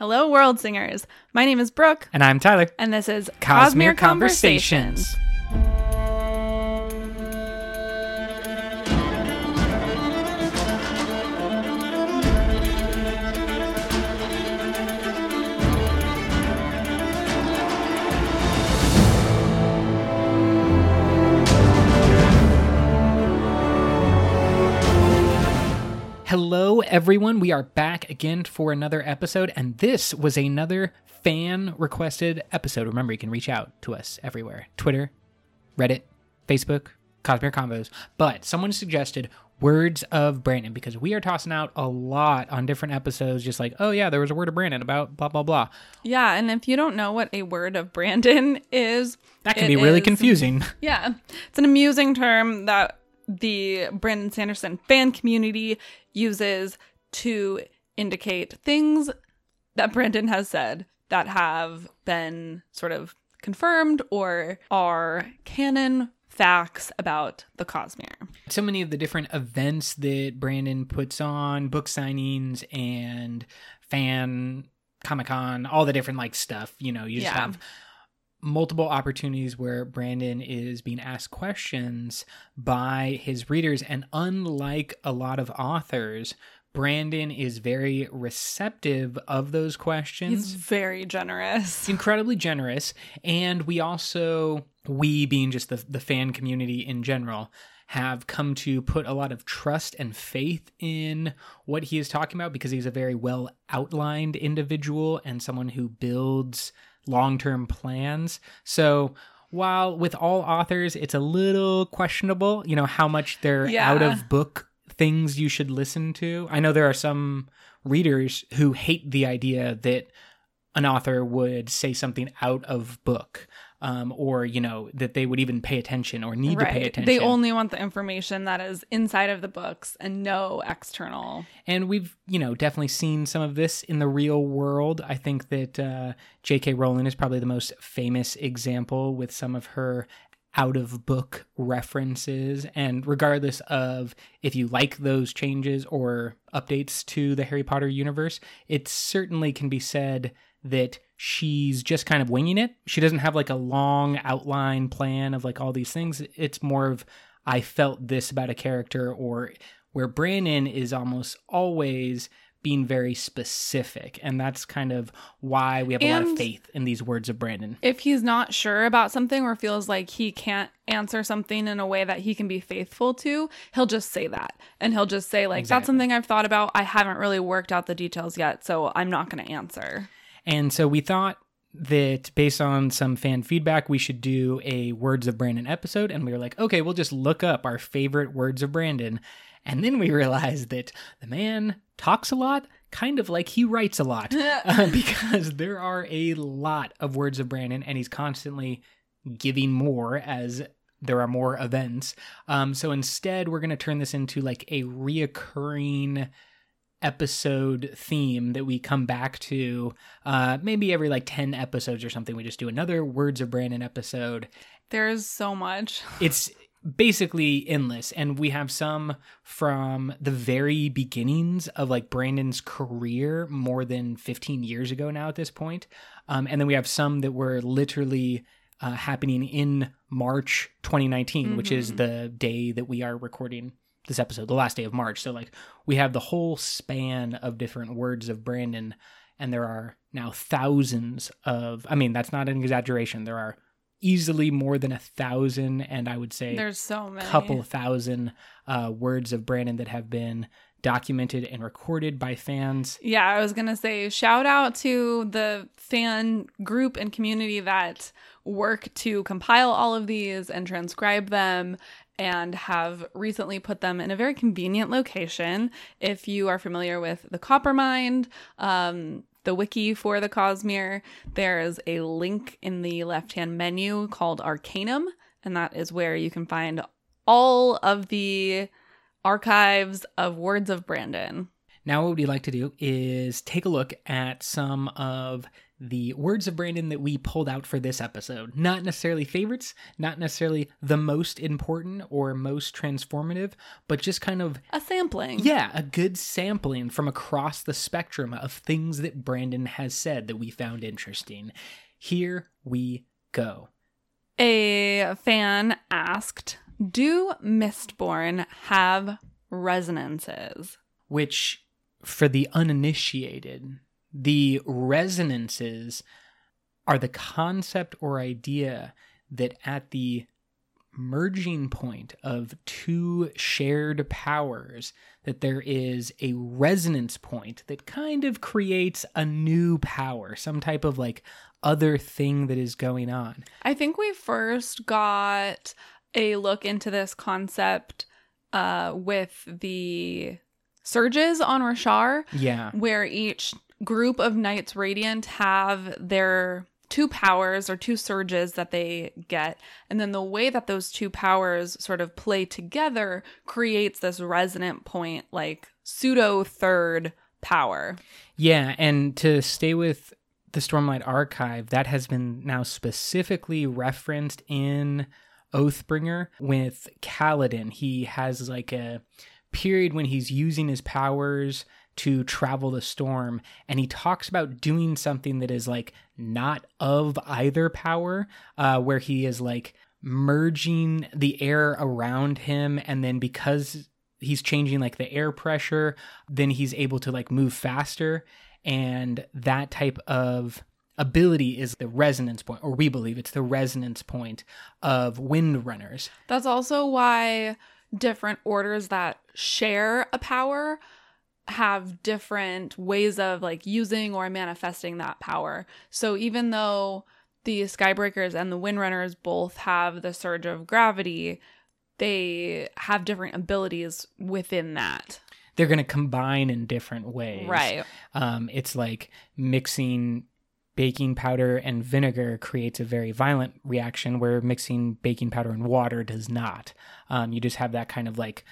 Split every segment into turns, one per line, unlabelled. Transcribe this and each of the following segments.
Hello, world singers. My name is Brooke,
And I'm Tyler.
and this is
Cosmere Conversations. Hello, everyone. We are back again for another episode, and this was another fan requested episode. Remember, you can reach out to us everywhere Twitter, Reddit, Facebook, Cosmere Combos. But someone suggested Words of Brandon because we are tossing out a lot on different episodes, just like, oh, yeah, there was a word of Brandon about blah, blah, blah.
Yeah, and if you don't know what a word of Brandon is,
That can be really
is-
confusing.
Yeah, it's an amusing term that the Brandon Sanderson fan community uses to indicate things that Brandon has said that have been sort of confirmed or are canon facts about the Cosmere.
so many of the different events that Brandon puts on, book signings and fan Comic Con, all the different like stuff. You know, you just
Yeah.
have multiple opportunities where Brandon is being asked questions by his readers. And unlike a lot of authors, Brandon is very receptive of those questions
He's very generous.
incredibly generous and we also we being just the, the fan community in general have come to put a lot of trust and faith in what he is talking about because he's a very well outlined individual and someone who builds long-term plans. So while with all authors it's a little questionable you know how much they're
Yeah.
out of book things you should listen to. I know there are some readers who hate the idea that an author would say something out of book um, or you know that they would even pay attention or need to pay attention
They only want the information that is inside of the books and no external.
and we've you know definitely seen some of this in the real world. I think that uh, j.k rowling is probably the most famous example with some of her out of book references. And regardless of if you like those changes or updates to the harry potter universe it certainly can be said that she's just kind of winging it she doesn't have like a long outline plan of like all these things it's more of i felt this about a character or where Brandon is almost always being very specific. And that's kind of why we have a lot of faith in these words of Brandon.
If he's not sure about something or feels like he can't answer something in a way that he can be faithful to, he'll just say that. And he'll just say, like, that's something I've thought about. I haven't really worked out the details yet, so I'm not going to answer.
And so we thought that based on some fan feedback, we should do a Words of Brandon episode. And we were like, okay, we'll just look up our favorite words of Brandon. And then we realized that the man talks a lot, kind of like he writes a lot, uh, because there are a lot of words of Brandon, and he's constantly giving more as there are more events. Um, so instead, we're going to turn this into like a reoccurring episode theme that we come back to uh maybe every like 10 episodes or something we just do another words of brandon episode
There's so much.
it's basically endless and we have some from the very beginnings of like brandon's career more than 15 years ago now at this point um, and then we have some that were literally uh, happening in march 2019 which is
Mhm.
the day that we are recording this episode the last day of march. So like we have the whole span of different words of brandon and there are now thousands of i mean that's not an exaggeration. There are easily more than a thousand and i would say
There's so many.
couple thousand uh, words of brandon that have been documented and recorded by fans.
Yeah, I was to say shout out to the fan group and community that work to compile all of these and transcribe them and have recently put them in a very convenient location. If you are familiar with the Coppermind, um, the wiki for the Cosmere, there is a link in the left hand menu called Arcanum, and that is where you can find all of the archives of Words of Brandon.
Now, what we'd like to do is take a look at some of the words of Brandon that we pulled out for this episode. Not necessarily favorites, not necessarily the most important or most transformative, but just kind of
A sampling.
yeah, a good sampling from across the spectrum of things that Brandon has said that we found interesting. Here we go.
A fan asked, "Do Mistborn have resonances?"
Which, for the uninitiated, the resonances are the concept or idea that at the merging point of two shared powers that there is a resonance point that kind of creates a new power some type of like other thing that is going on.
I think we first got a look into this concept uh, with the surges on Roshar,
yeah.
where each group of Knights Radiant have their two powers or two surges that they get. And then the way that those two powers sort of play together creates this resonant point, like pseudo third power.
Yeah, and to stay with the Stormlight Archive, that has been now specifically referenced in Oathbringer with Kaladin. He has like a period when he's using his powers to travel the storm, and he talks about doing something that is like not of either power, uh, where he is like merging the air around him, and then because he's changing like the air pressure, then he's able to like move faster and that type of ability is the resonance point or we believe it's the resonance point of Windrunners.
That's also why different orders that share a power have different ways of like using or manifesting that power. So even though the Skybreakers and the Windrunners both have the surge of gravity, they have different abilities within that.
they're going to combine in different ways
Right.
um, it's like mixing baking powder and vinegar creates a very violent reaction where mixing baking powder and water does not um, you just have that kind of like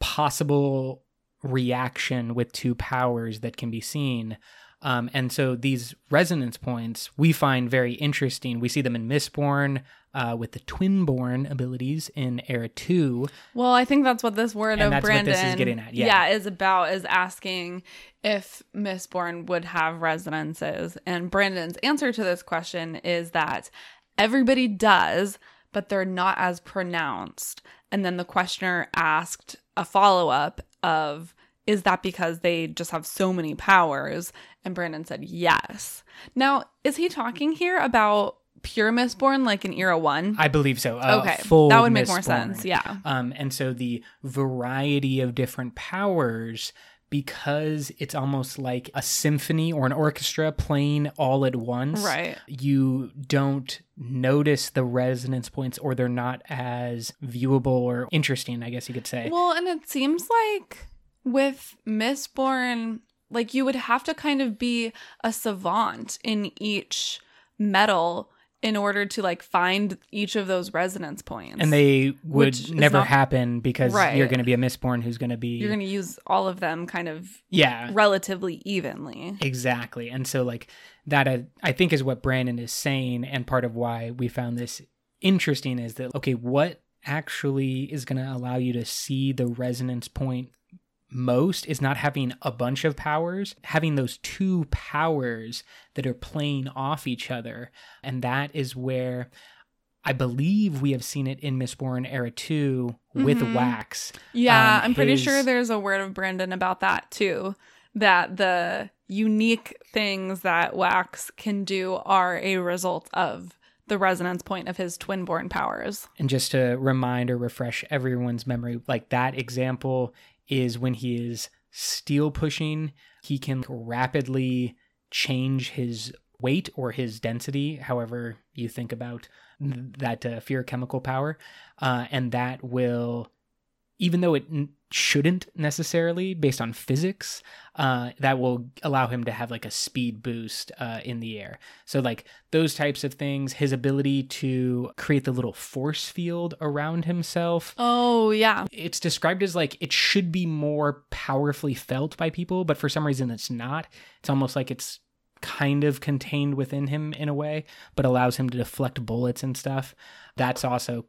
possible reaction with two powers that can be seen um, and so these resonance points we find very interesting we see them in mistborn uh, with the twinborn abilities in era 2
Well, I think that's what this word
And
of Brandon
is getting at, yeah.
is about is asking if Mistborn would have resonances. And Brandon's answer to this question is that everybody does, but they're not as pronounced. And then the questioner asked a follow-up of is that because they just have so many powers? And Brandon said yes. Now, is he talking here about pure Mistborn like in era 1?
I believe so. Uh,
okay. That would make more sense. Yeah.
Um, and so the variety of different powers, because it's almost like a symphony or an orchestra playing all at once,
Right.
you don't notice the resonance points or they're not as viewable or interesting, I guess you could say.
Well, and it seems like with Mistborn, like you would have to kind of be a savant in each metal in order to like find each of those resonance points.
and they would never
not-
happen because
Right.
you're going to be a Mistborn who's going to be.
you're going to use all of them kind of
yeah.
relatively evenly.
Exactly. And so like that I, I think is what Brandon is saying and part of why we found this interesting is that okay, what actually is going to allow you to see the resonance point most is not having a bunch of powers, having those two powers that are playing off each other. And that is where I believe we have seen it in Mistborn Era 2 with
Mhm.
Wax.
Yeah,
Um,
I'm pretty sure there's a word of Brandon about that too. That the unique things that Wax can do are a result of the resonance point of his twin-born powers.
And just to remind or refresh everyone's memory, like that example is when he is steel pushing, he can rapidly change his weight or his density, however you think about that uh, Feruchemical power. Uh, and that will even though it n- shouldn't necessarily based on physics uh, that will allow him to have like a speed boost uh, in the air. So like those types of things his ability to create the little force field around himself.
Oh, yeah.
it's described as like it should be more powerfully felt by people but for some reason it's not. It's almost like it's kind of contained within him in a way but allows him to deflect bullets and stuff. That's also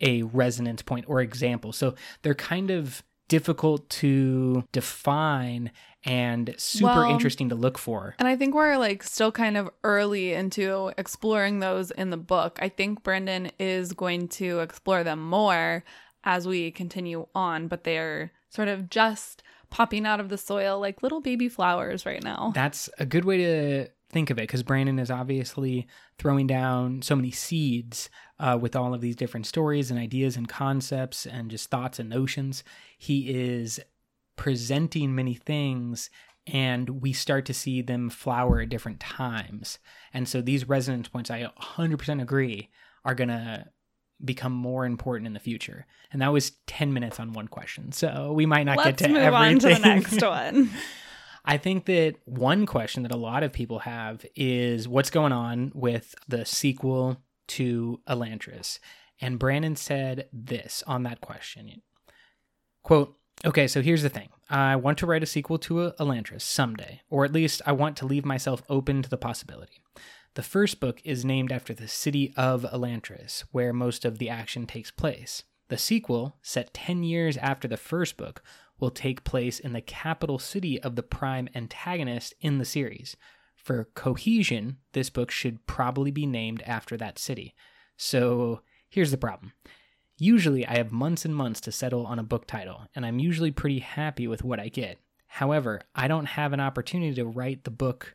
a resonance point or example so they're kind of difficult to define and super
Well-
interesting to look for
And I think we're like still kind of early into exploring those in the book. I think Brandon is going to explore them more as we continue on, but they're sort of just popping out of the soil like little baby flowers right now.
That's a good way to think of it because Brandon is obviously throwing down so many seeds uh, with all of these different stories and ideas and concepts and just thoughts and notions. He is presenting many things and we start to see them flower at different times. And so these resonance points, I 100% agree, are going to become more important in the future. And that was 10 minutes on one question. So we might not
Let's
get to
move
everything.
on to the next one.
I think that one question that a lot of people have is what's going on with the sequel to Elantris. And Brandon said this on that question. Quote, okay, so here's the thing. I want to write a sequel to Elantris someday, or at least I want to leave myself open to the possibility. The first book is named after the city of Elantris, where most of the action takes place. The sequel, set 10 years after the first book, will take place in the capital city of the prime antagonist in the series. For cohesion, this book should probably be named after that city. So here's the problem. Usually, I have months and months to settle on a book title, and I'm usually pretty happy with what I get. However, I don't have an opportunity to write the book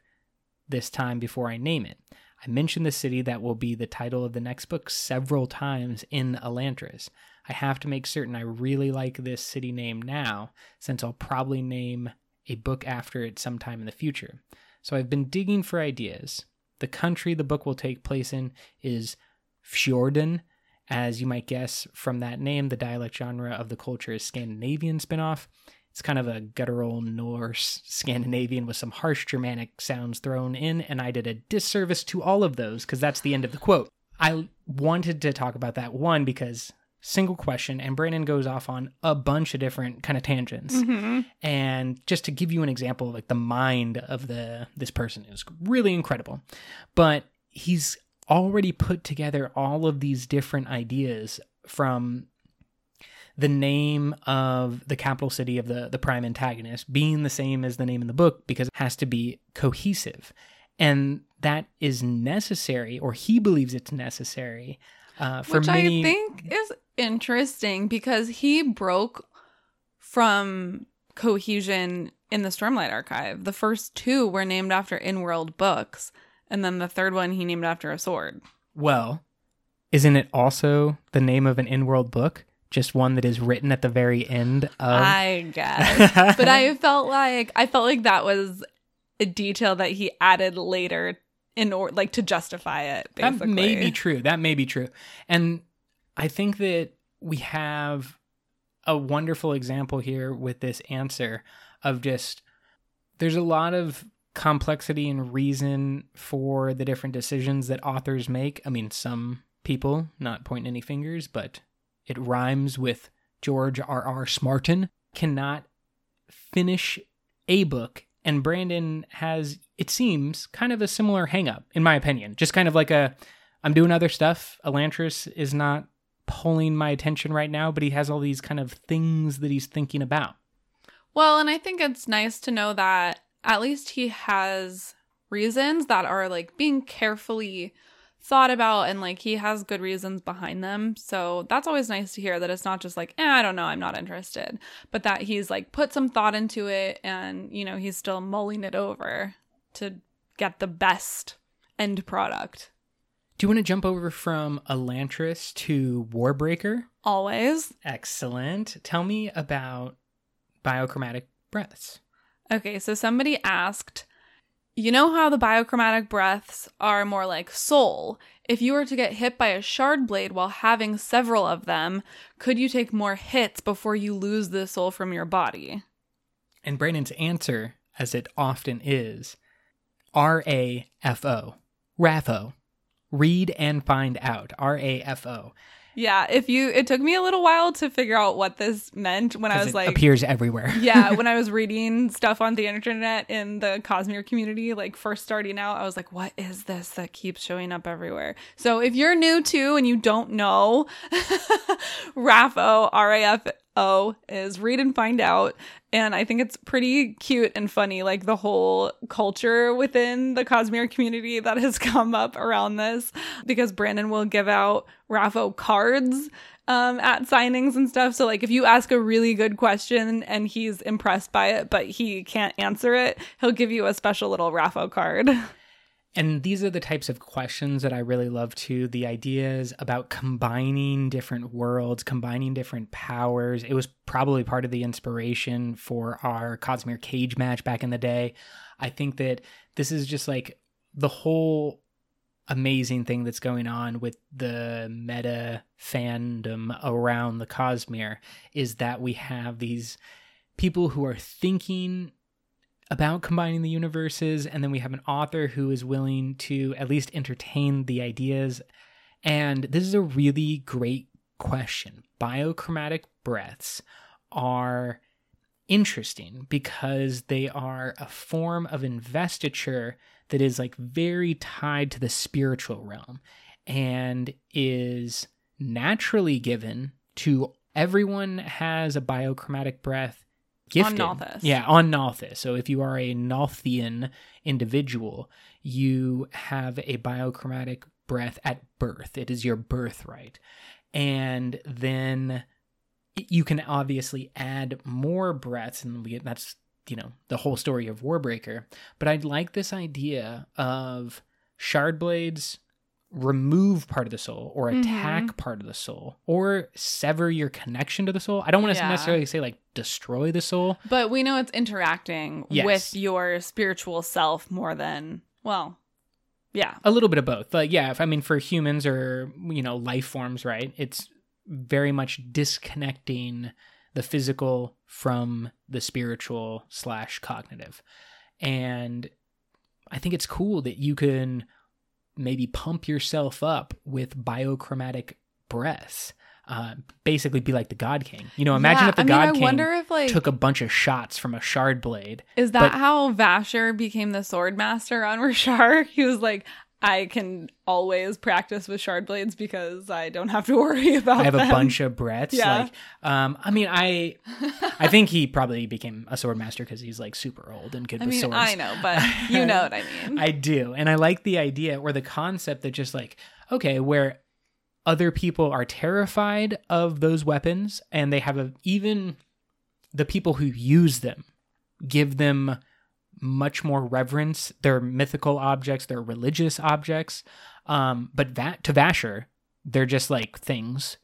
this time before I name it. I mentioned the city that will be the title of the next book several times in Elantris. I have to make certain I really like this city name now, since I'll probably name a book after it sometime in the future. So I've been digging for ideas. The country the book will take place in is Fjorden. As you might guess from that name, the dialect genre of the culture is Scandinavian spinoff. It's kind of a guttural Norse Scandinavian with some harsh Germanic sounds thrown in, and I did a disservice to all of those because that's the end of the quote. I wanted to talk about that one because single question, and Brandon goes off on a bunch of different kind of tangents.
Mhm.
And just to give you an example, like the mind of the this person is really incredible, but he's already put together all of these different ideas from the name of the capital city of the the prime antagonist being the same as the name in the book because it has to be cohesive and that is necessary or he believes it's necessary uh, for
Which
many
I think is interesting because he broke from cohesion in the Stormlight Archive. The first two were named after in world books, and then the third one he named after a sword.
Well, isn't it also the name of an in-world book? Just one that is written at the very end of.
I guess. but I felt like I felt like that was a detail that he added later in order like to justify it basically.
that may be true. That may be true, and I think that we have a wonderful example here with this answer of just there's a lot of complexity and reason for the different decisions that authors make. I mean, some people, not pointing any fingers, but it rhymes with George R. R. Smartin, cannot finish a book. And Brandon has, it seems, kind of a similar hangup, in my opinion. Just kind of like a, I'm doing other stuff. Elantris is not pulling my attention right now, but he has all these kind of things that he's thinking about.
Well, and I think it's nice to know that at least he has reasons that are like being carefully thought about and like he has good reasons behind them. So that's always nice to hear that it's not just like, eh, I don't know, I'm not interested, but that he's like put some thought into it and, you know, he's still mulling it over to get the best end product.
Do you want to jump over from Elantris to Warbreaker?
Always.
Excellent. Tell me about biochromatic breaths.
Okay, so somebody asked, you know how the biochromatic breaths are more like soul? If you were to get hit by a shard blade while having several of them, could you take more hits before you lose the soul from your body?
And Brandon's answer, as it often is, R A F O. RAFO. Read and find out. R A F O.
Yeah, if you it took me a little while to figure out what this meant when I was
it
like
appears everywhere.
yeah, when I was reading stuff on the internet in the Cosmere community, like first starting out, I was like, what is this that keeps showing up everywhere? So if you're new too and you don't know, RAFO, R A F O, is read and find out. And I think it's pretty cute and funny, like the whole culture within the Cosmere community that has come up around this, because Brandon will give out RAFO cards um, at signings and stuff. So, like, if you ask a really good question and he's impressed by it, but he can't answer it, he'll give you a special little RAFO card.
And these are the types of questions that I really love too. The ideas about combining different worlds, combining different powers. It was probably part of the inspiration for our Cosmere Cage match back in the day. I think that this is just like the whole amazing thing that's going on with the meta fandom around the Cosmere is that we have these people who are thinking about combining the universes and then we have an author who is willing to at least entertain the ideas. And this is a really great question. Biochromatic breaths are interesting because they are a form of investiture that is like very tied to the spiritual realm and is naturally given to everyone has a biochromatic breath gifted.
Nalthis.
Yeah, on Nalthis. So if you are a Nalthian individual, you have a biochromatic breath at birth. It is your birthright. And then you can obviously add more breaths, and we- that's you know the whole story of Warbreaker. But I'd like this idea of shard blades remove part of the soul or mm-hmm. attack part of the soul or sever your connection to the soul. I don't want to
Yeah.
necessarily say like destroy the soul.
But we know it's interacting
Yes.
with your spiritual self more than, well, yeah.
A little bit of both. Like yeah, if I mean for humans or you know life forms, right? It's very much disconnecting the physical from the spiritual slash cognitive. And I think it's cool that you can maybe pump yourself up with biochromatic breaths. Uh, basically, be like the God King. You know, imagine
Yeah,
if the
I mean,
God
I
King
wonder if, like-
took a bunch of shots from a shard blade.
Is that
But-
how Vasher became the sword master on Roshar? He was like, I can always practice with shard blades because I don't have to worry about
I have a bunch of breaths.
Yeah.
Like, um, I mean, I, I think he probably became a sword master because he's like super old and good
I
with
mean,
swords.
I know, but you know what I mean.
I do. And I like the idea or the concept that just like, okay, where other people are terrified of those weapons and they have a, even the people who use them give them much more reverence. They're mythical objects, they're religious objects. Um, but that to Vasher, they're just like things.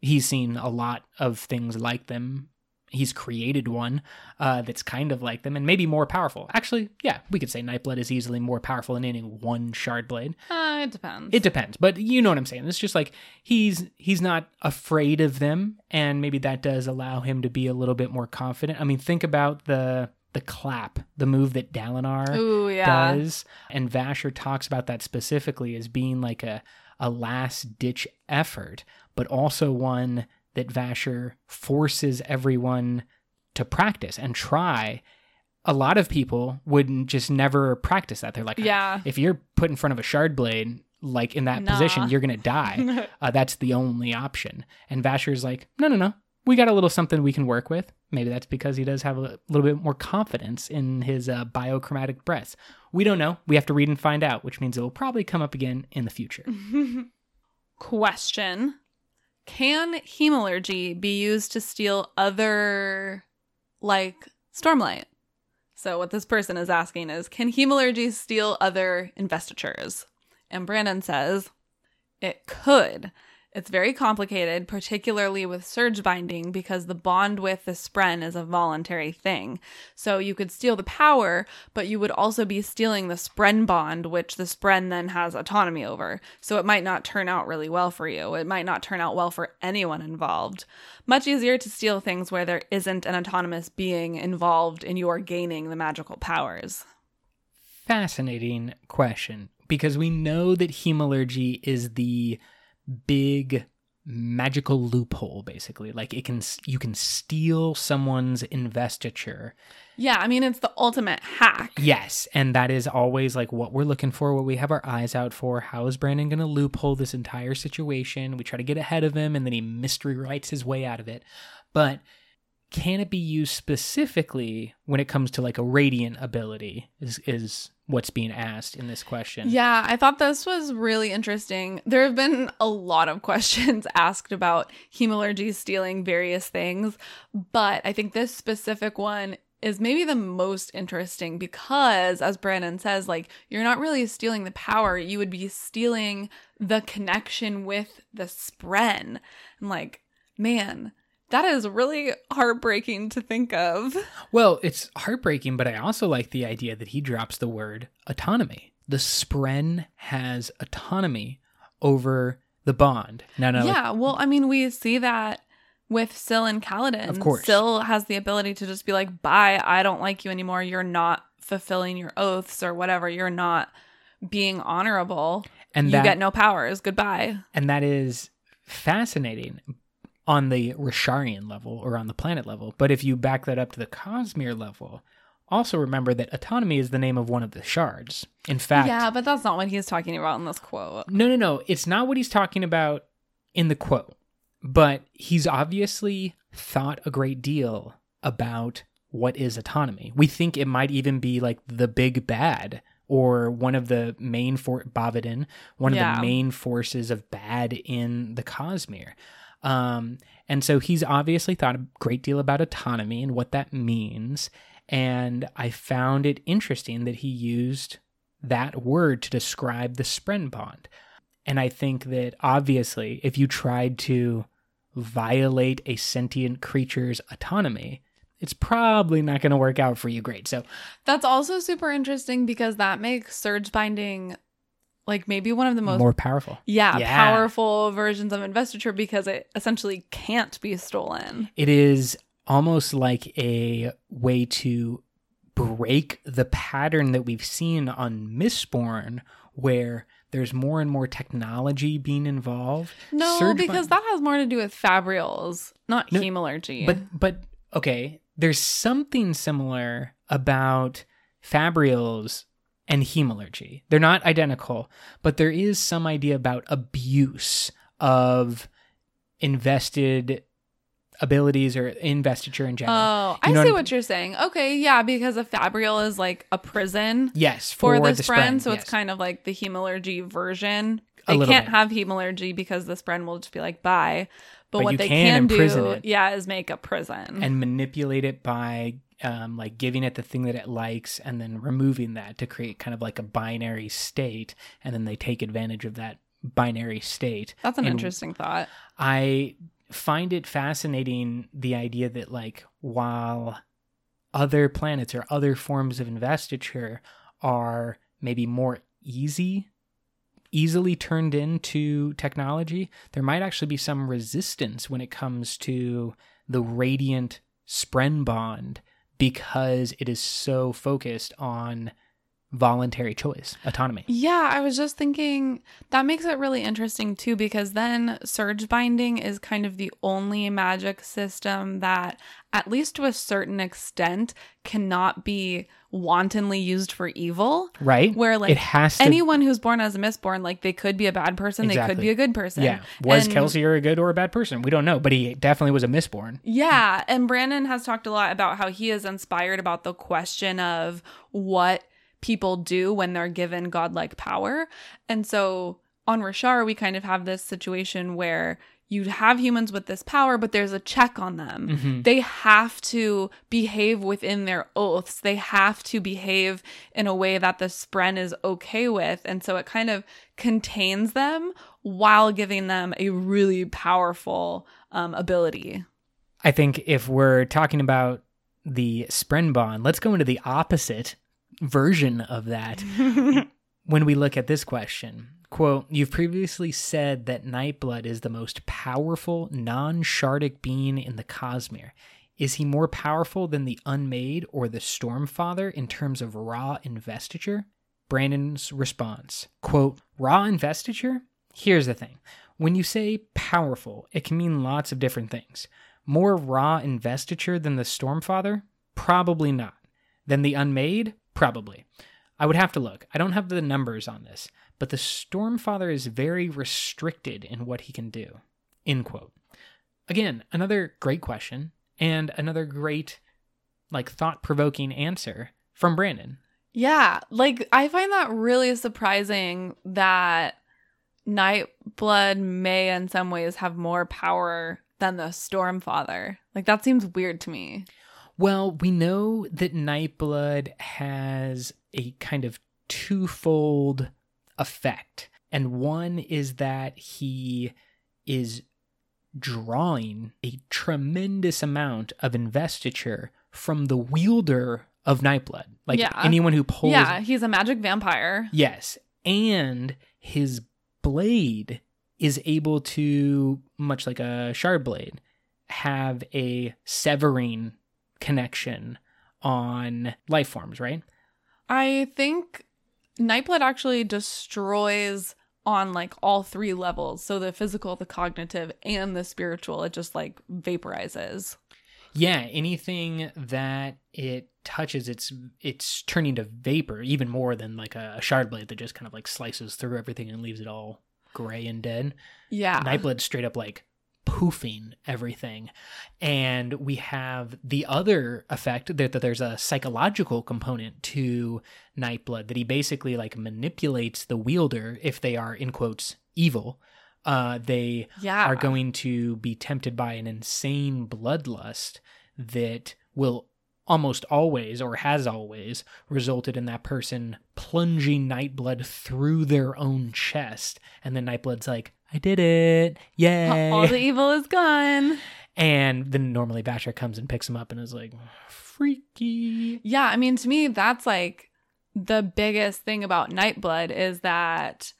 He's seen a lot of things like them. He's created one uh, that's kind of like them and maybe more powerful. Actually, yeah, we could say Nightblood is easily more powerful than any one shard blade.
Uh, it depends.
It depends, but you know what I'm saying. It's just like he's he's not afraid of them, and maybe that does allow him to be a little bit more confident. I mean, think about the the clap, the move that Dalinar
Ooh, yeah.
does, and Vasher talks about that specifically as being like a a last ditch effort, but also one that Vasher forces everyone to practice and try. A lot of people wouldn't just never practice that. They're like,
Yeah.
if you're put in front of a shard blade, like in that
Nah.
position, you're gonna die. uh, that's the only option. And Vasher's like, no, no, no. We got a little something we can work with. Maybe that's because he does have a little bit more confidence in his uh, biochromatic breaths. We don't know. We have to read and find out, which means it will probably come up again in the future.
Question Can hemalurgy be used to steal other, like, Stormlight? So, what this person is asking is Can hemalurgy steal other investitures? And Brandon says it could, It's very complicated, particularly with surge binding, because the bond with the spren is a voluntary thing. So you could steal the power, but you would also be stealing the spren bond, which the spren then has autonomy over. So it might not turn out really well for you. It might not turn out well for anyone involved. Much easier to steal things where there isn't an autonomous being involved in your gaining the magical powers.
Fascinating question because we know that hemalurgy is the big magical loophole basically. Like it can you can steal someone's investiture.
Yeah, I mean, it's the ultimate hack.
yes and that is always like what we're looking for what we have our eyes out for. How is brandon going to loophole this entire situation? We try to get ahead of him and then he mystery writes his way out of it. But can it be used specifically when it comes to like a radiant ability is is what's being asked in this question
Yeah, I thought this was really interesting. There have been a lot of questions asked about hemalurgy stealing various things, but I think this specific one is maybe the most interesting because, as Brandon says, like, you're not really stealing the power, you would be stealing the connection with the spren. And, like, man, that is really heartbreaking to think of.
Well, it's heartbreaking, but I also like the idea that he drops the word autonomy. The Spren has autonomy over the bond. No, no,
yeah, well, I mean, we see that with Syl and Kaladin.
Of course.
Syl has the ability to just be like, bye, I don't like you anymore. You're not fulfilling your oaths or whatever. You're not being honorable.
and
you
that
get no powers. Goodbye.
and that is fascinating on the Risharian level or on the planet level. But if you back that up to the Cosmere level, also remember that autonomy is the name of one of the shards. In fact,
yeah, but that's not what he's talking about in this quote.
No, no, no. It's not what he's talking about in the quote, but he's obviously thought a great deal about what is autonomy. We think it might even be like the big bad or one of the main for Bavadin, one of the main forces of bad in the Cosmere. Um, and so he's obviously thought a great deal about autonomy and what that means. And I found it interesting that he used that word to describe the Spren bond. And I think that obviously, if you tried to violate a sentient creature's autonomy, it's probably not going to work out for you great. So,
That's also super interesting because that makes surge binding like maybe one of the most
more powerful.
yeah,
Yeah.
powerful versions of investiture because it essentially can't be stolen.
It is almost like a way to break the pattern that we've seen on Mistborn where there's more and more technology being involved.
No,
Surge
because
bind-
that has more to do with fabrials, not
No,
hemalurgy.
But but okay, there's something similar about fabrials and hemalurgy. They're not identical, but there is some idea about abuse of invested abilities or investiture in general.
oh,
You
I see
what
what you're saying. Okay, yeah, because a fabrial is like a prison
yes,
for,
for,
the,
Spren,
spren, so
yes.
it's kind of like the hemalurgy version. They can't
bit.
have hemalurgy because the spren will just be like bye. But,
But
what
you
they
can
can,
imprison
do,
it.
yeah, is make a prison.
and manipulate it by um, like giving it the thing that it likes and then removing that to create kind of like a binary state and then they take advantage of that binary state
That's an
and
interesting thought.
I find it fascinating the idea that like while other planets or other forms of investiture are maybe more easy easily turned into technology there might actually be some resistance when it comes to the radiant spren bond because it is so focused on voluntary choice autonomy.
Yeah, I was just thinking that makes it really interesting too because then surge binding is kind of the only magic system that, at least to a certain extent, cannot be wantonly used for evil.
right
Where like
it has to
anyone who's born as a Mistborn, like they could be a bad person, they could be a good person.
yeah was
And-
Kelsier a good or a bad person we don't know but he definitely was a Mistborn
Yeah, and Brandon has talked a lot about how he is inspired about the question of what people do when they're given godlike power. And so on Roshar, we kind of have this situation where you have humans with this power, but there's a check on them.
Mhm.
They have to behave within their oaths. They have to behave in a way that the Spren is okay with. And so it kind of contains them while giving them a really powerful um, ability.
I think if we're talking about the Spren bond, let's go into the opposite version of that when we look at this question. Quote, you've previously said that Nightblood is the most powerful non shardic being in the Cosmere. Is he more powerful than the Unmade or the Stormfather in terms of raw investiture? Brandon's response, quote, raw investiture? Here's the thing. When you say powerful, it can mean lots of different things. More raw investiture than the Stormfather? Probably not. Than the Unmade? Probably. I would have to look. I don't have the numbers on this, but the Stormfather is very restricted in what he can do. End quote. Again, another great question and another great, like, thought provoking answer from Brandon.
Yeah, like I find that really surprising that Nightblood may in some ways have more power than the Stormfather. Like that seems weird to me.
Well, we know that Nightblood has a kind of twofold effect. And one is that he is drawing a tremendous amount of investiture from the wielder of Nightblood. Like
Yeah.
anyone who pulls
Yeah, he's a magic vampire.
Yes. And his blade is able to, much like a shard blade, have a severing connection on life forms, right?
I think Nightblood actually destroys on like all three levels. So the physical, the cognitive, and the spiritual. It just like vaporizes.
Yeah, anything that it touches, it's it's turning to vapor, even more than like a, a shard blade that just kind of like slices through everything and leaves it all gray and dead.
Yeah.
Nightblood straight up like poofing everything. And we have the other effect that, that there's a psychological component to Nightblood that he basically like manipulates the wielder if they are in quotes evil. Uh, they
yeah.
are going to be tempted by an insane bloodlust that will almost always or has always resulted in that person plunging Nightblood through their own chest. And then Nightblood's like, I did it. Yay.
All the evil is gone.
and then normally Vasher comes and picks him up and is like, freaky.
Yeah, I mean, to me, that's like the biggest thing about Nightblood is that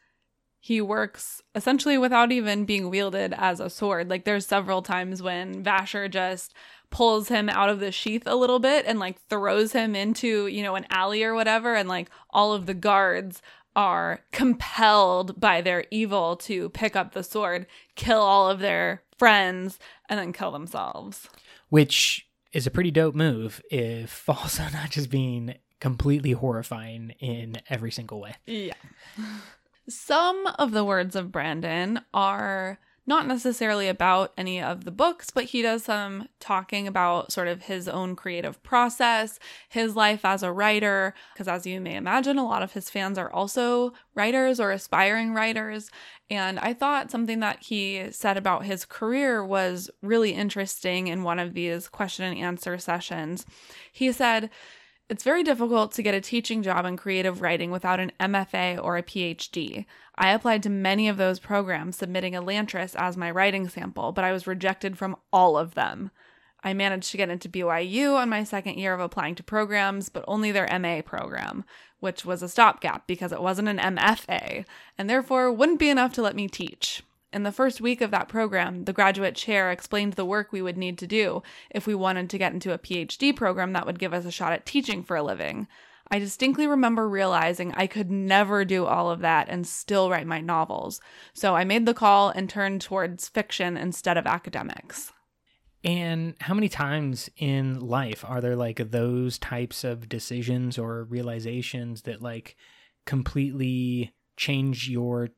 he works essentially without even being wielded as a sword. Like, there's several times when Vasher just pulls him out of the sheath a little bit and like throws him into, you know, an alley or whatever. And like all of the guards are compelled by their evil to pick up the sword, kill all of their friends, and then kill themselves.
Which is a pretty dope move if also not just being completely horrifying in every single way.
Yeah. Some of the words of Brandon are not necessarily about any of the books, but he does some talking about sort of his own creative process, his life as a writer, because as you may imagine, a lot of his fans are also writers or aspiring writers. And I thought something that he said about his career was really interesting in one of these question and answer sessions. He said, it's very difficult to get a teaching job in creative writing without an MFA or a PhD. I applied to many of those programs, submitting Elantris as my writing sample, but I was rejected from all of them. I managed to get into BYU on my second year of applying to programs, but only their MA program, which was a stopgap because it wasn't an MFA, and therefore wouldn't be enough to let me teach. In the first week of that program, the graduate chair explained the work we would need to do if we wanted to get into a PhD program that would give us a shot at teaching for a living. I distinctly remember realizing I could never do all of that and still write my novels. So I made the call and turned towards fiction instead of academics.
And how many times in life are there like those types of decisions or realizations that like completely change your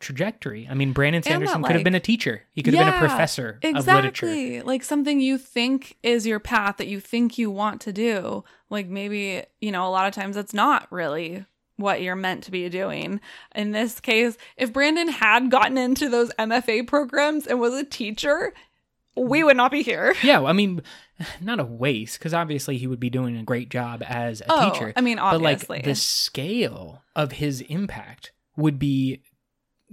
trajectory? I mean, Brandon
that,
Sanderson could have been a teacher. He could have been a
Yeah,
professor of literature.
Exactly. Like something you think is your path that you think you want to do. Like maybe, you know, a lot of times it's not really what you're meant to be doing. In this case, if Brandon had gotten into those MFA programs and was a teacher, we would not be here.
Yeah, I mean, not a waste because obviously he would be doing a great job as a
Oh,
teacher.
I mean, obviously.
But like the scale of his impact would be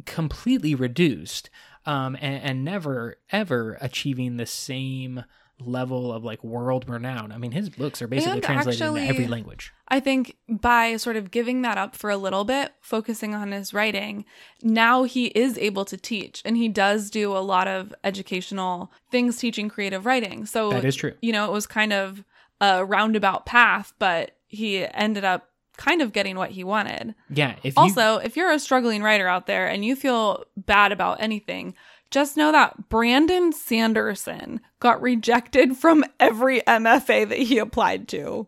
completely reduced, um, and, and never ever achieving the same level of like world renown. I mean, his books are basically
And
translated
actually-
into every language.
I think by sort of giving that up for a little bit, focusing on his writing, now he is able to teach and he does do a lot of educational things teaching creative writing. So,
That is true.
you know, it was kind of a roundabout path, but he ended up kind of getting what he wanted.
Yeah. If you,
Also, if you're a struggling writer out there and you feel bad about anything, just know that Brandon Sanderson got rejected from every MFA that he applied to.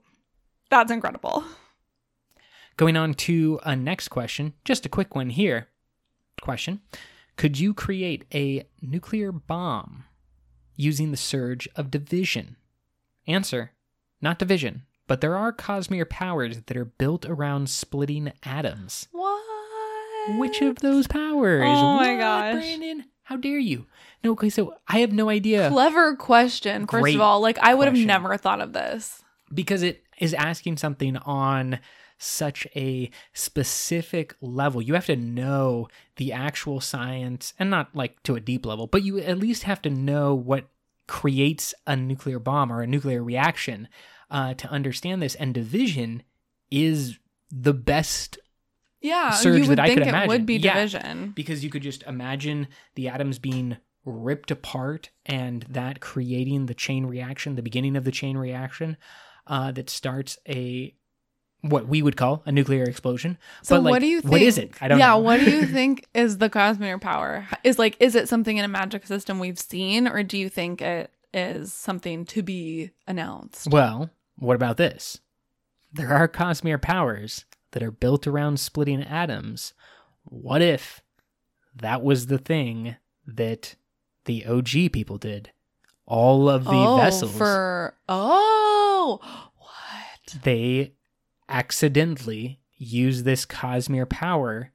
That's incredible.
Going on to a next question, just a quick one here. Question Could you create a nuclear bomb using the surge of division? Answer Not division, but there are Cosmere powers that are built around splitting atoms.
What?
Which of those powers?
Oh my
What,
gosh.
Brandon, how dare you? No, okay, so I have no idea
Clever question, first
Great
of all. Like, I would have never thought of this.
because it is asking something on such a specific level. You have to know the actual science and not like to a deep level, but you at least have to know what creates a nuclear bomb or a nuclear reaction uh, to understand this. And division is the best
Yeah,
surge
you would
that I
think
could
it
imagine.
would be
Yeah.
division.
because you could just imagine the atoms being ripped apart and that creating the chain reaction, the beginning of the chain reaction uh, that starts a what we would call a nuclear explosion.
So
but like,
what do you think?
What is it? I don't
yeah,
know.
what do you think is the Cosmere power? Is like, is it something in a magic system we've seen, or do you think it is something to be announced?
Well, what about this? There are Cosmere powers that are built around splitting atoms. What if that was the thing that the OG people did? All of the
oh,
vessels.
for oh, what?
they accidentally use this Cosmere power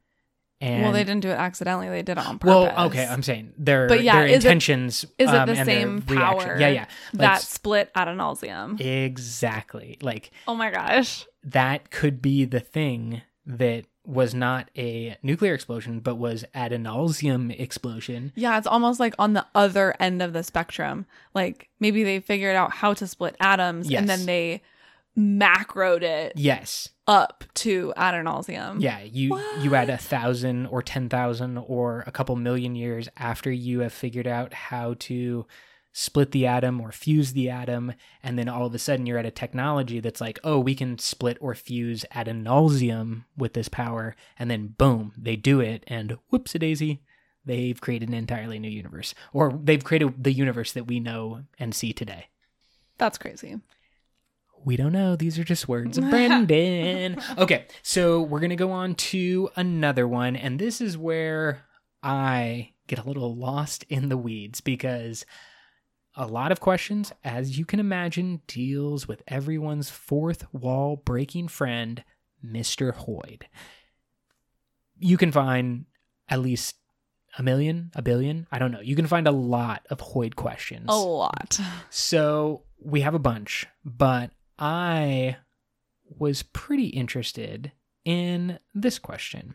and
well, they didn't do it accidentally; they did it on purpose.
well okay i'm saying their
But yeah,
their
is it-
intentions
is it
um,
the
and their
same
reaction-
power
yeah yeah Like,
that split Adonalsium.
exactly like
Oh my gosh!
that could be the thing that was not a nuclear explosion but was Adonalsium explosion
Yeah, it's almost like on the other end of the spectrum. Like maybe they figured out how to split atoms,
Yes.
and then they macroed it
yes
up to ad nauseum.
yeah you you add a thousand or ten thousand or a couple million years after you have figured out how to split the atom or fuse the atom and then all of a sudden you're at a technology that's like oh we can split or fuse Adonalsium with this power and then boom they do it and whoops a daisy they've created an entirely new universe or they've created the universe that we know and see today
That's crazy.
We don't know. These are just words of Brandon. okay, so we're going to go on to another one. And this is where I get a little lost in the weeds because a lot of questions, as you can imagine, deals with everyone's fourth wall breaking friend, Mr. Hoid. You can find at least a million, a billion, I don't know. You can find a lot of Hoid questions.
A lot.
So we have a bunch, but I was pretty interested in this question.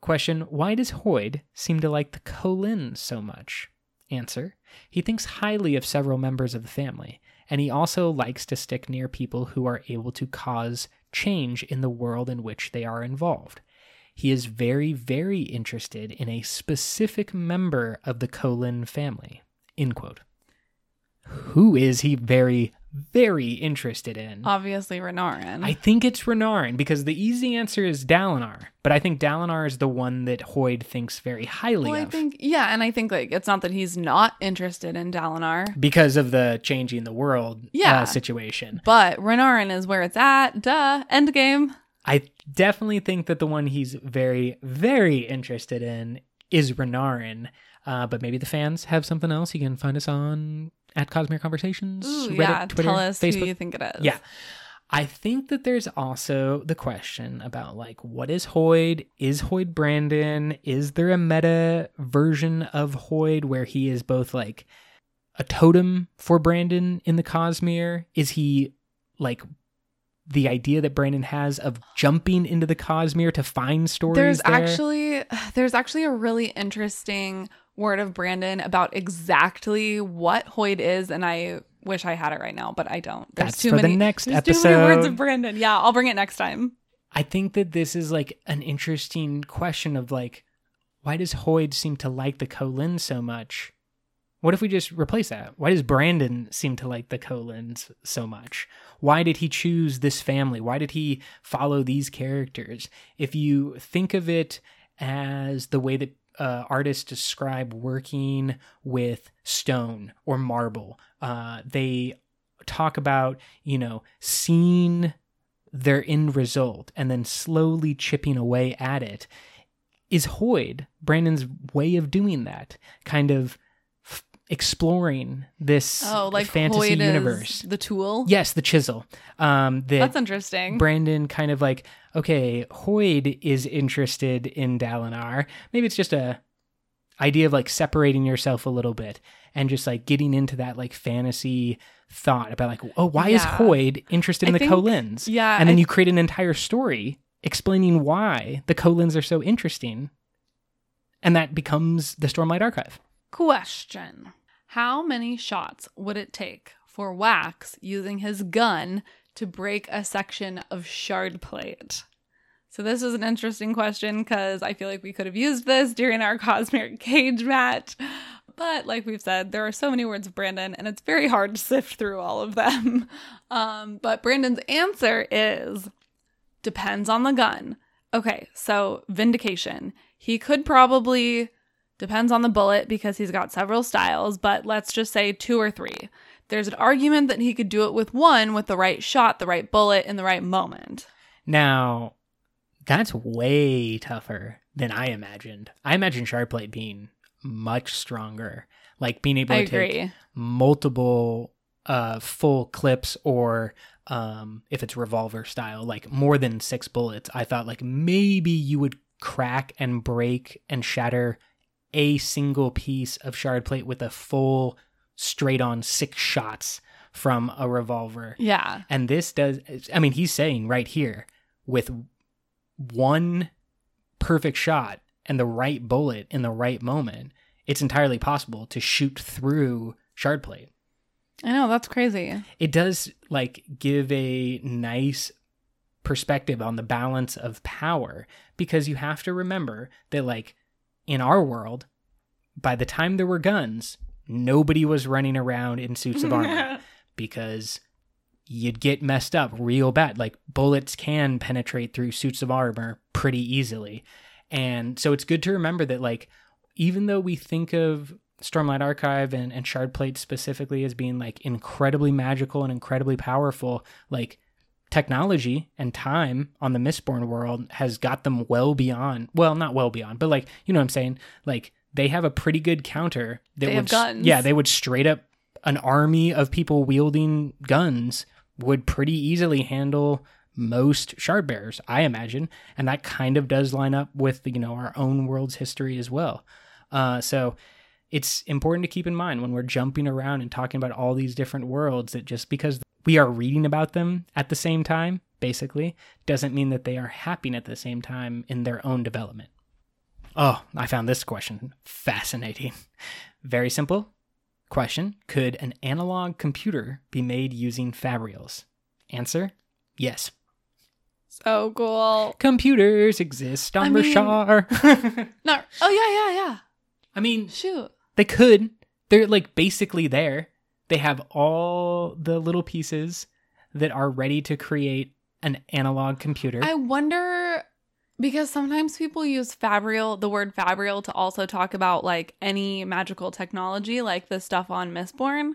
Question Why does Hoid seem to like the Kholin so much? Answer He thinks highly of several members of the family, and he also likes to stick near people who are able to cause change in the world in which they are involved. He is very, very interested in a specific member of the Kholin family. End quote who is he very, very interested in?
Obviously, Renarin.
I think it's Renarin because the easy answer is Dalinar, but I think Dalinar is the one that Hoid thinks very highly
well, I think yeah, and I think like it's not that he's not interested in Dalinar,
because of the changing the world
Yeah.
uh, situation.
but Renarin is where it's at. Duh. End game.
I definitely think that the one he's very, very interested in is Renarin. Uh, but maybe the fans have something else. You can find us on at Cosmere Conversations,
Ooh,
Reddit,
yeah.
Twitter,
Tell us
Facebook.
who you think it is.
Yeah. I think that there's also the question about like what is Hoid? Is Hoid Brandon? Is there a meta version of Hoid where he is both like a totem for Brandon in the Cosmere? Is he like the idea that Brandon has of jumping into the Cosmere to find stories?
There's
there?
actually there's actually a really interesting word of Brandon about exactly what Hoid is, and I wish I had it right now, but I don't. There's
That's
too
for the
many
next
there's Too many words of Brandon. Yeah, I'll bring it next time.
I think that this is like an interesting question of like, why does Hoid seem to like the Kholin so much? What if we just replace that? Why does Brandon seem to like the Kholins so much? Why did he choose this family? Why did he follow these characters? If you think of it as the way that uh, artists describe working with stone or marble, uh, they talk about, you know, seeing their end result and then slowly chipping away at it. Is Hoid Brandon's way of doing that? Kind of exploring this
Oh, like
fantasy
Hoid
universe.
the tool.
Yes, the chisel. Um, that
That's interesting.
Brandon kind of like, okay, Hoid is interested in Dalinar. Maybe it's just a idea of like separating yourself a little bit and just like getting into that like fantasy thought about like, oh, why is Hoid interested in
I
the
think-
Kholins?
yeah,
And then
I-
you create an entire story explaining why the Kholins are so interesting. And that becomes the Stormlight Archive.
Question How many shots would it take for Wax using his gun to break a section of shard plate? So, this is an interesting question because I feel like we could have used this during our Cosmere Cage match. But, like we've said, there are so many words of Brandon, and it's very hard to sift through all of them. Um, but Brandon's answer is depends on the gun. Okay, so vindication. He could probably depends on the bullet because he's got several styles, but let's just say two or three. There's an argument that he could do it with one with the right shot, the right bullet, in the right moment.
Now, that's way tougher than I imagined. I imagined Shardplate being much stronger, like being able to take multiple uh, full clips or um, if it's revolver style, like more than six bullets. I thought like maybe you would crack and break and shatter a single piece of shard plate with a full straight on six shots from a revolver.
Yeah.
And this does, I mean, he's saying right here with one perfect shot and the right bullet in the right moment, it's entirely possible to shoot through shard plate.
I know, that's crazy.
It does like give a nice perspective on the balance of power because you have to remember that, like, in our world, by the time there were guns, nobody was running around in suits of armor because you'd get messed up real bad. Like bullets can penetrate through suits of armor pretty easily. And so it's good to remember that like even though we think of Stormlight Archive and, and Shardplate specifically as being like incredibly magical and incredibly powerful, like technology and time on the Mistborn world has got them well beyond well, not well beyond, but like you know what I'm saying? Like they have a pretty good counter that
They
would
have guns.
yeah, they would straight up an army of people wielding guns would pretty easily handle most shard bearers, I imagine, and that kind of does line up with you know our own world's history as well. Uh, so it's important to keep in mind when we're jumping around and talking about all these different worlds that just because we are reading about them at the same time, basically, doesn't mean that they are happening at the same time in their own development. Oh, I found this question fascinating. Very simple question Could an analog computer be made using fabrials? Answer Yes.
So cool.
Computers exist on
I mean-
Roshar.
No. Oh yeah, yeah, yeah.
I mean,
Shoot.
They could. They're like basically there. They have all the little pieces that are ready to create an analog computer.
I wonder because sometimes people use fabrial, the word fabrial, to also talk about like any magical technology, like the stuff on Mistborn.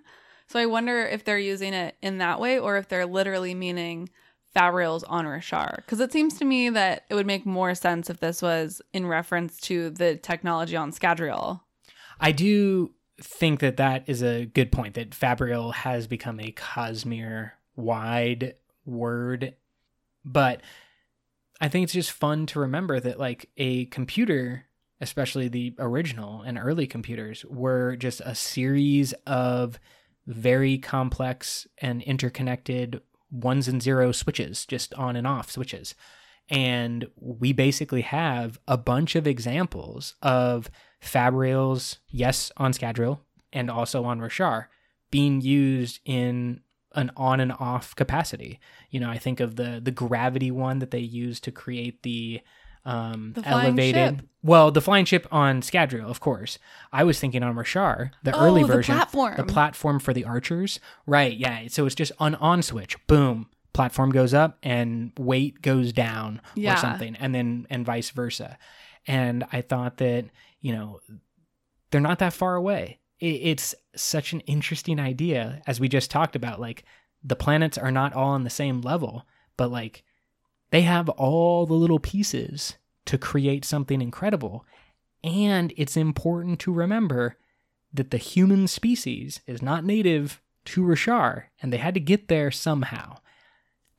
So I wonder if they're using it in that way or if they're literally meaning fabrials on Roshar. Because it seems to me that it would make more sense if this was in reference to the technology on Scadrial.
I do think that that is a good point that Fabrial has become a Cosmere wide word, but I think it's just fun to remember that like a computer, especially the original and early computers, were just a series of very complex and interconnected ones and zero switches, just on and off switches. And we basically have a bunch of examples of fabrials, yes, on Scadrial and also on Roshar, being used in an on and off capacity. You know, I think of the the gravity one that they used to create the um
The
elevated
ship.
well the flying ship on Scadrial of course i was thinking on Roshar, the
Oh,
early
the
version
platform.
the platform for the archers right yeah so it's just an on switch boom platform goes up and weight goes down
Yeah.
or something and then and vice versa. And i thought that you know they're not that far away. It, it's such an interesting idea as we just talked about like the planets are not all on the same level but like they have all the little pieces to create something incredible. And it's important to remember that the human species is not native to Roshar and they had to get there somehow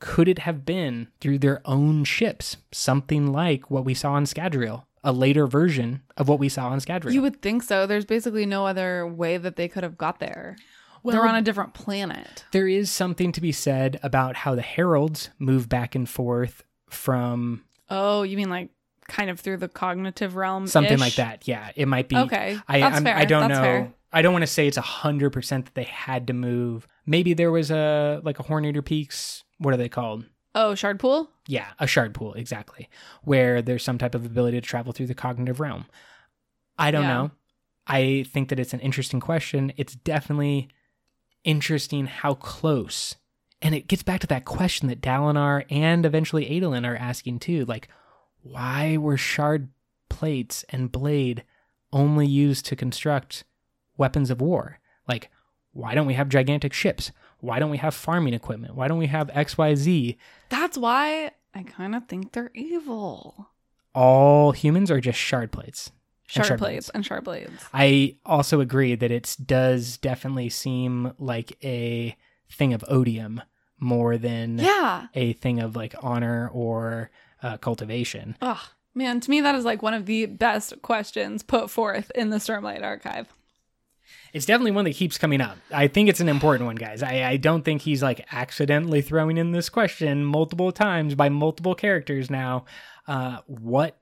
could it have been through their own ships something like what we saw on Scadrial a later version of what we saw on Scadrial
You would think so. There's basically no other way that they could have got there.
Well,
They're on a different planet.
there is something to be said about how the heralds move back and forth from
Oh, you mean like kind of through the cognitive realm?
something like that. Yeah, it might be.
Okay.
I
That's
I'm,
fair.
I don't
That's
know.
fair.
I don't want to say it's a hundred percent that they had to move. Maybe there was a like a Horneater Peaks. What are they called?
Oh, shard pool?
Yeah, a shard pool exactly, where there's some type of ability to travel through the cognitive realm. I don't
Yeah.
know. I think that it's an interesting question. It's definitely interesting how close. And it gets back to that question that Dalinar and eventually Adolin are asking too. Like, why were shard plates and blade only used to construct weapons of war? Like, why don't we have gigantic ships? Why don't we have farming equipment? Why don't we have XYZ?
That's why I kind of think they're evil.
All humans are just shard plates.
Shard,
shard
blades and shard blades.
I also agree that it does definitely seem like a thing of odium more than
Yeah.
a thing of like honor or uh, cultivation.
Ugh. Man, to me, that is like one of the best questions put forth in the Stormlight Archive.
It's definitely one that keeps coming up. I think it's an important one, guys. I, I don't think he's like accidentally throwing in this question multiple times by multiple characters now. Uh, what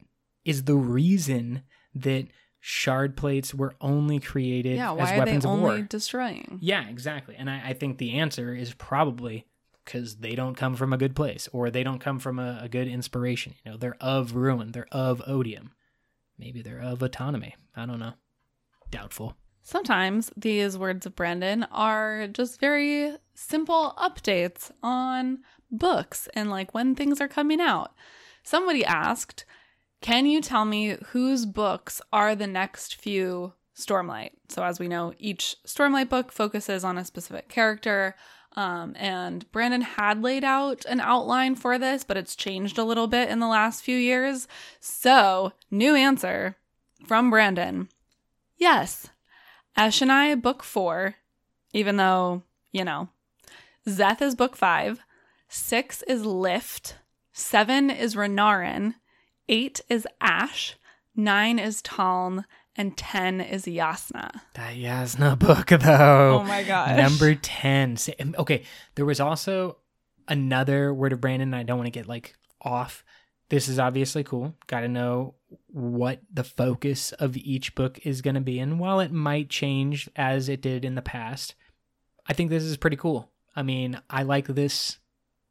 is the reason that shard plates were only created
Yeah,
as
why are they
weapons of
only
war?
destroying?
Yeah, exactly. And I, I think the answer is probably because they don't come from a good place or they don't come from a, a good inspiration. You know, they're of ruin, they're of odium. Maybe they're of autonomy. I don't know. Doubtful.
Sometimes these words of Brandon are just very simple updates on books and like when things are coming out. Somebody asked, Can you tell me whose books are the next few Stormlight? So, as we know, each Stormlight book focuses on a specific character. Um, and Brandon had laid out an outline for this, but it's changed a little bit in the last few years. So, new answer from Brandon yes, Eshonai book four, even though, you know, Szeth is book five, six is Lift, seven is Renarin, eight is Ash, nine is Taln, and ten is Jasnah.
That Jasnah book, though.
Oh my gosh.
Number 10. Okay, there was also another word of Brandon. I don't want to get like off. This is obviously cool. Got to know what the focus of each book is going to be. And while it might change as it did in the past, I think this is pretty cool. I mean, I like this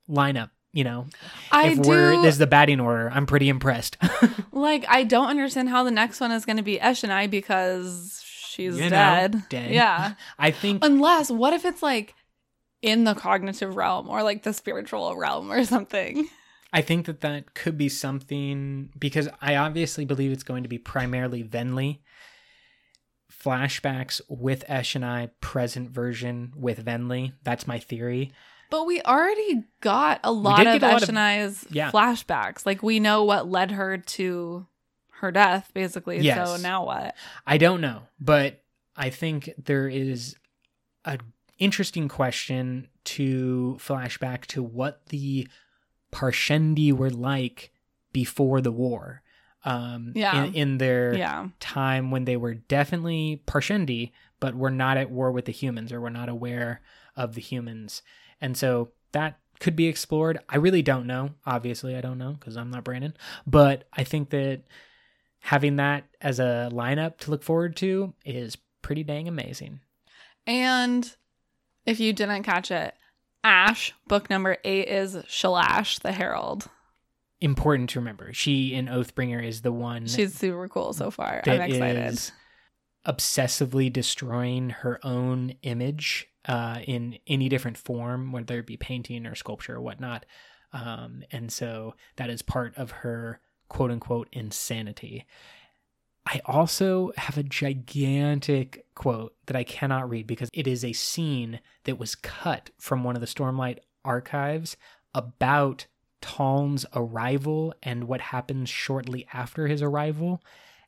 lineup. You know,
I
if we're
do
this is the batting order, I'm pretty impressed.
like I don't understand how the next one is gonna be Eshonai because she's
You know,
dead.
dead.
Yeah.
I think
Unless what if it's like in the cognitive realm or like the spiritual realm or something?
I think that that could be something because I obviously believe it's going to be primarily Venli. Flashbacks with Eshonai, present version with Venli. That's my theory.
But we already got a lot of
get a lot of-
Eshonai's
yeah.
flashbacks. Like we know what led her to her death, basically.
Yes.
So now what?
I don't know, but I think there is a interesting question to flashback to what the Parshendi were like before the war. Um,
Yeah.
in, in their
Yeah.
time when they were definitely Parshendi, but were not at war with the humans or were not aware of the humans. And so that could be explored. I really don't know. Obviously, I don't know because I'm not Brandon. But I think that having that as a lineup to look forward to is pretty dang amazing.
And if you didn't catch it, Ash, book number eight is Shalash, the Herald.
Important to remember. She in Oathbringer is the one
She's super cool so far. I'm excited.
obsessively destroying her own image uh, in any different form, whether it be painting or sculpture or whatnot. Um, and so that is part of her quote unquote insanity. I also have a gigantic quote that I cannot read because it is a scene that was cut from one of the Stormlight archives about Taln's arrival and what happens shortly after his arrival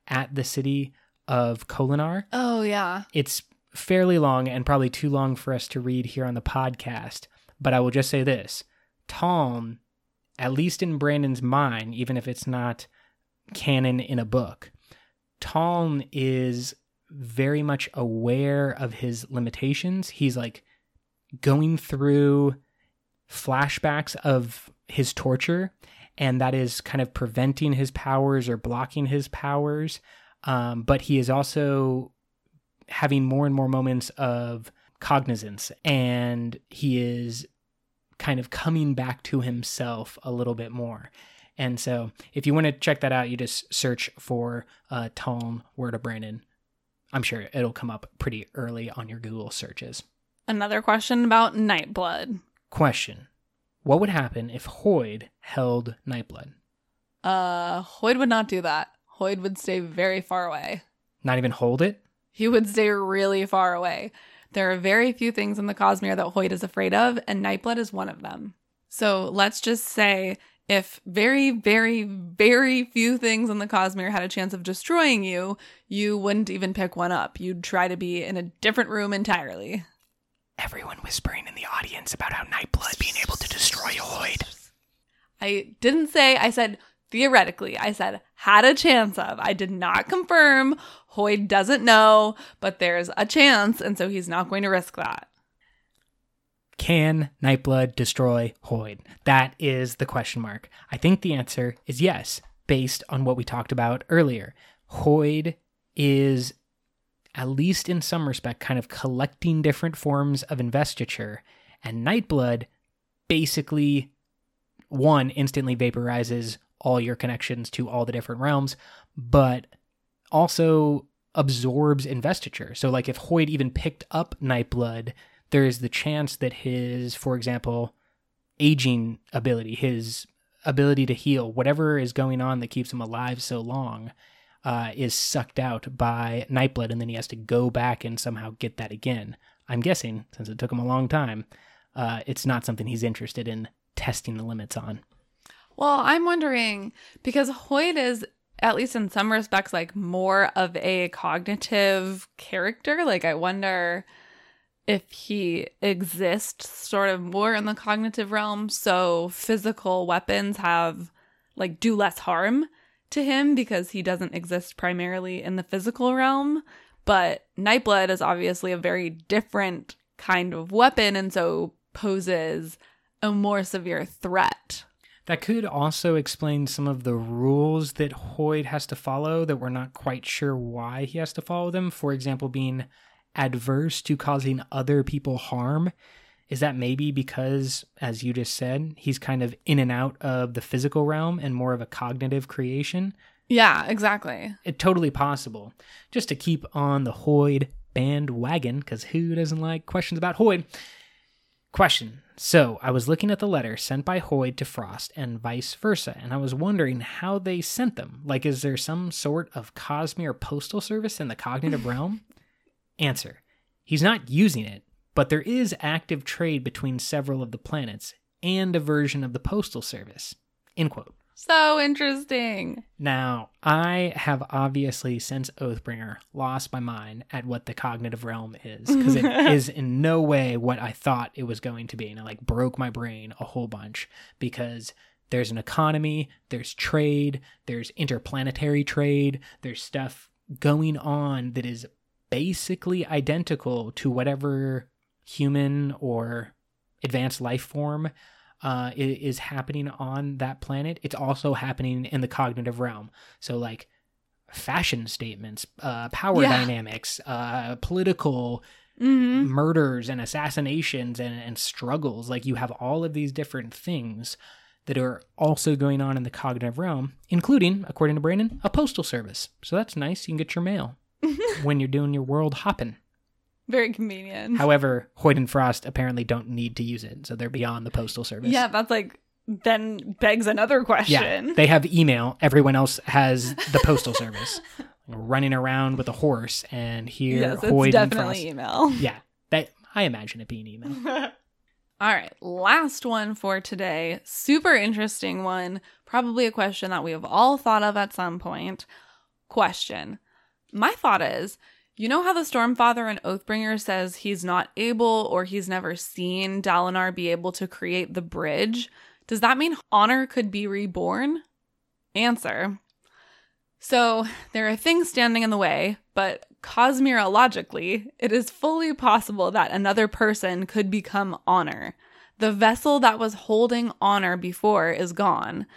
at the city of Kholinar.
Oh, yeah.
It's fairly long and probably too long for us to read here on the podcast, but I will just say this Taln, at least in Brandon's mind, even if it's not canon in a book, Taln is very much aware of his limitations. He's like going through flashbacks of his torture, and that is kind of preventing his powers or blocking his powers. Um, but he is also having more and more moments of cognizance, and he is kind of coming back to himself a little bit more. And so, if you want to check that out, you just search for uh, Taln Word of Brandon. I'm sure it'll come up pretty early on your Google searches.
Another question about Nightblood.
Question What would happen if Hoid held Nightblood?
Uh, Hoid would not do that. Hoid would stay very far away.
Not even hold it?
He would stay really far away. There are very few things in the Cosmere that Hoid is afraid of, and Nightblood is one of them. So let's just say if very, very, very few things in the Cosmere had a chance of destroying you, you wouldn't even pick one up. You'd try to be in a different room entirely.
Everyone whispering in the audience about how Nightblood being able to destroy a Hoid.
I didn't say, I said theoretically. I said had a chance of. I did not confirm. Hoid doesn't know, but there's a chance, and so he's not going to risk that.
Can Nightblood destroy Hoid? That is the question mark. I think the answer is yes, based on what we talked about earlier. Hoid is, at least in some respect, kind of collecting different forms of investiture, and Nightblood basically, one, instantly vaporizes all your connections to all the different realms, but also absorbs investiture. So, like, if Hoid even picked up Nightblood, there is the chance that his, for example, aging ability, his ability to heal, whatever is going on that keeps him alive so long, uh, is sucked out by Nightblood, and then he has to go back and somehow get that again. I'm guessing, since it took him a long time, uh, it's not something he's interested in testing the limits on.
Well, I'm wondering because Hoid is, at least in some respects, like more of a cognitive character. Like, I wonder if he exists sort of more in the cognitive realm. So, physical weapons have, like, do less harm to him because he doesn't exist primarily in the physical realm. But Nightblood is obviously a very different kind of weapon and so poses a more severe threat.
That could also explain some of the rules that Hoid has to follow that we're not quite sure why he has to follow them. For example, being adverse to causing other people harm. Is that maybe because, as you just said, he's kind of in and out of the physical realm and more of a cognitive creation?
Yeah, exactly.
It's totally possible. Just to keep on the Hoid bandwagon, because who doesn't like questions about Hoid? Question. So, I was looking at the letter sent by Hoid to Frost and vice versa, and I was wondering how they sent them. Like, is there some sort of Cosmere postal service in the cognitive realm? Answer. He's not using it, but there is active trade between several of the planets and a version of the postal service. End quote.
So interesting.
Now, I have obviously, since Oathbringer, lost my mind at what the cognitive realm is because it is in no way what I thought it was going to be. And it like broke my brain a whole bunch because there's an economy, there's trade, there's interplanetary trade, there's stuff going on that is basically identical to whatever human or advanced life form uh, is happening on that planet, it's also happening in the cognitive realm. So, like fashion statements, uh, power
Yeah.
dynamics, uh, political
hmm
murders and assassinations and, and struggles. Like, you have all of these different things that are also going on in the cognitive realm, including, according to Brandon, a postal service. So, that's nice. You can get your mail when you're doing your world hopping.
Very convenient.
However, Hoid and Frost apparently don't need to use it, so they're beyond the postal service.
yeah, that's like then begs another question.
Yeah, they have email. Everyone else has the postal service. Running around with a horse, and here
yes,
Hoid
it's
and Frost.
email.
Yeah, that I imagine it being email.
All right, last one for today. Super interesting one. Probably a question that we have all thought of at some point. Question. My thought is you know how the Stormfather in Oathbringer says he's not able or he's never seen Dalinar be able to create the bridge? Does that mean Honor could be reborn? Answer. So, there are things standing in the way, but cosmologically, it is fully possible that another person could become Honor. The vessel that was holding Honor before is gone.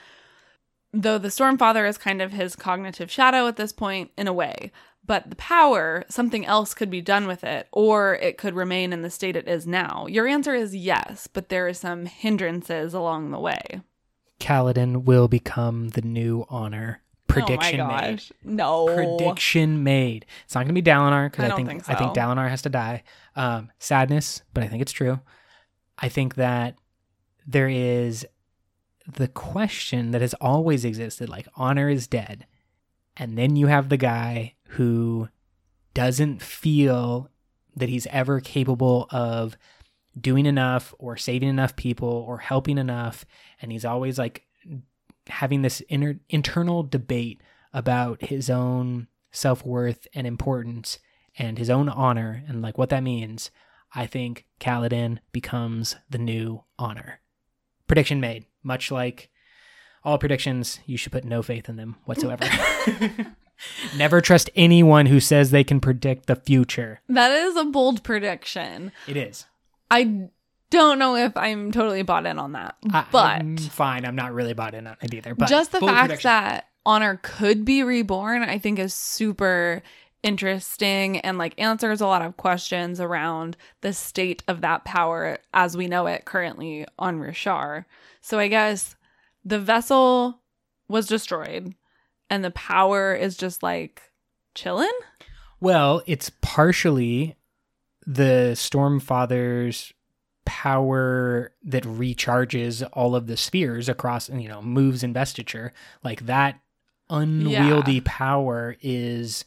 Though the Stormfather is kind of his cognitive shadow at this point, in a way. But the power, something else could be done with it, or it could remain in the state it is now. Your answer is yes, but there are some hindrances along the way.
Kaladin will become the new honor. Prediction
oh my
made.
No.
Prediction made. It's not going to be Dalinar because
I
I, think,
think
I think. Dalinar has to die. Um, sadness, but I think it's true. I think that there is the question that has always existed like honor is dead and then you have the guy who doesn't feel that he's ever capable of doing enough or saving enough people or helping enough and he's always like having this inner internal debate about his own self-worth and importance and his own honor and like what that means i think Kaladin becomes the new honor. Prediction made much like all predictions you should put no faith in them whatsoever never trust anyone who says they can predict the future
That is a bold prediction.
it is
I don't know if I'm totally bought in on that.
I-
but
I'm fine i'm not really bought in on it either but
just the fact
prediction.
that honor could be reborn i think is super interesting and like answers a lot of questions around the state of that power as we know it currently on Roshar so i guess the vessel was destroyed and the power is just like chilling
Well, it's partially the Stormfather's power that recharges all of the spheres across, you know, moves investiture. Like that unwieldy
Yeah.
power is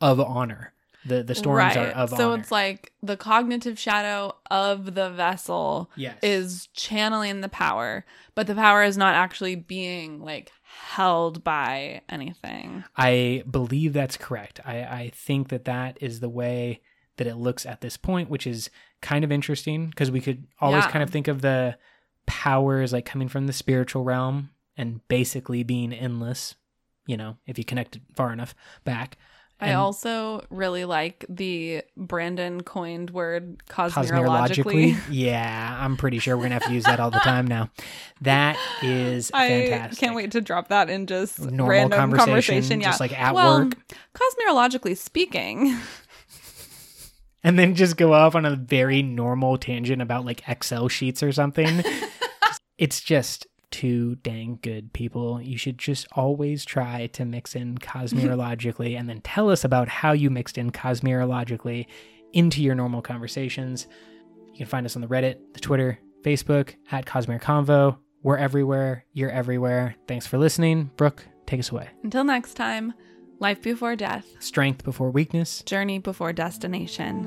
of honor. The the storms are of honor.
so
honor.
it's like the cognitive shadow of the vessel
yes.
is channeling the power, but the power is not actually being like held by anything.
I believe that's correct. I, I think that that is the way that it looks at this point, which is kind of interesting because we could always
Yeah.
kind of think of the powers like coming from the spiritual realm and basically being endless, you know, if you connect it far enough back.
I
And
also really like the Brandon coined word cosmologically.
Yeah, I'm pretty sure we're going to have to use that all the time now. That is
I
fantastic.
can't wait to drop that in just
Normal
random
conversation,
conversation. Yeah.
just like at
well,
work.
Cosmologically speaking,
and then just go off on a very normal tangent about like Excel sheets or something. it's just too dang good, people. You should just always try to mix in cosmologically and then tell us about how you mixed in cosmologically into your normal conversations. You can find us on the Reddit, the Twitter, Facebook, at Cosmere Convo. We're everywhere. You're everywhere. Thanks for listening. Brooke, take us away.
until next time, life before death,
Strength before weakness.
journey before destination.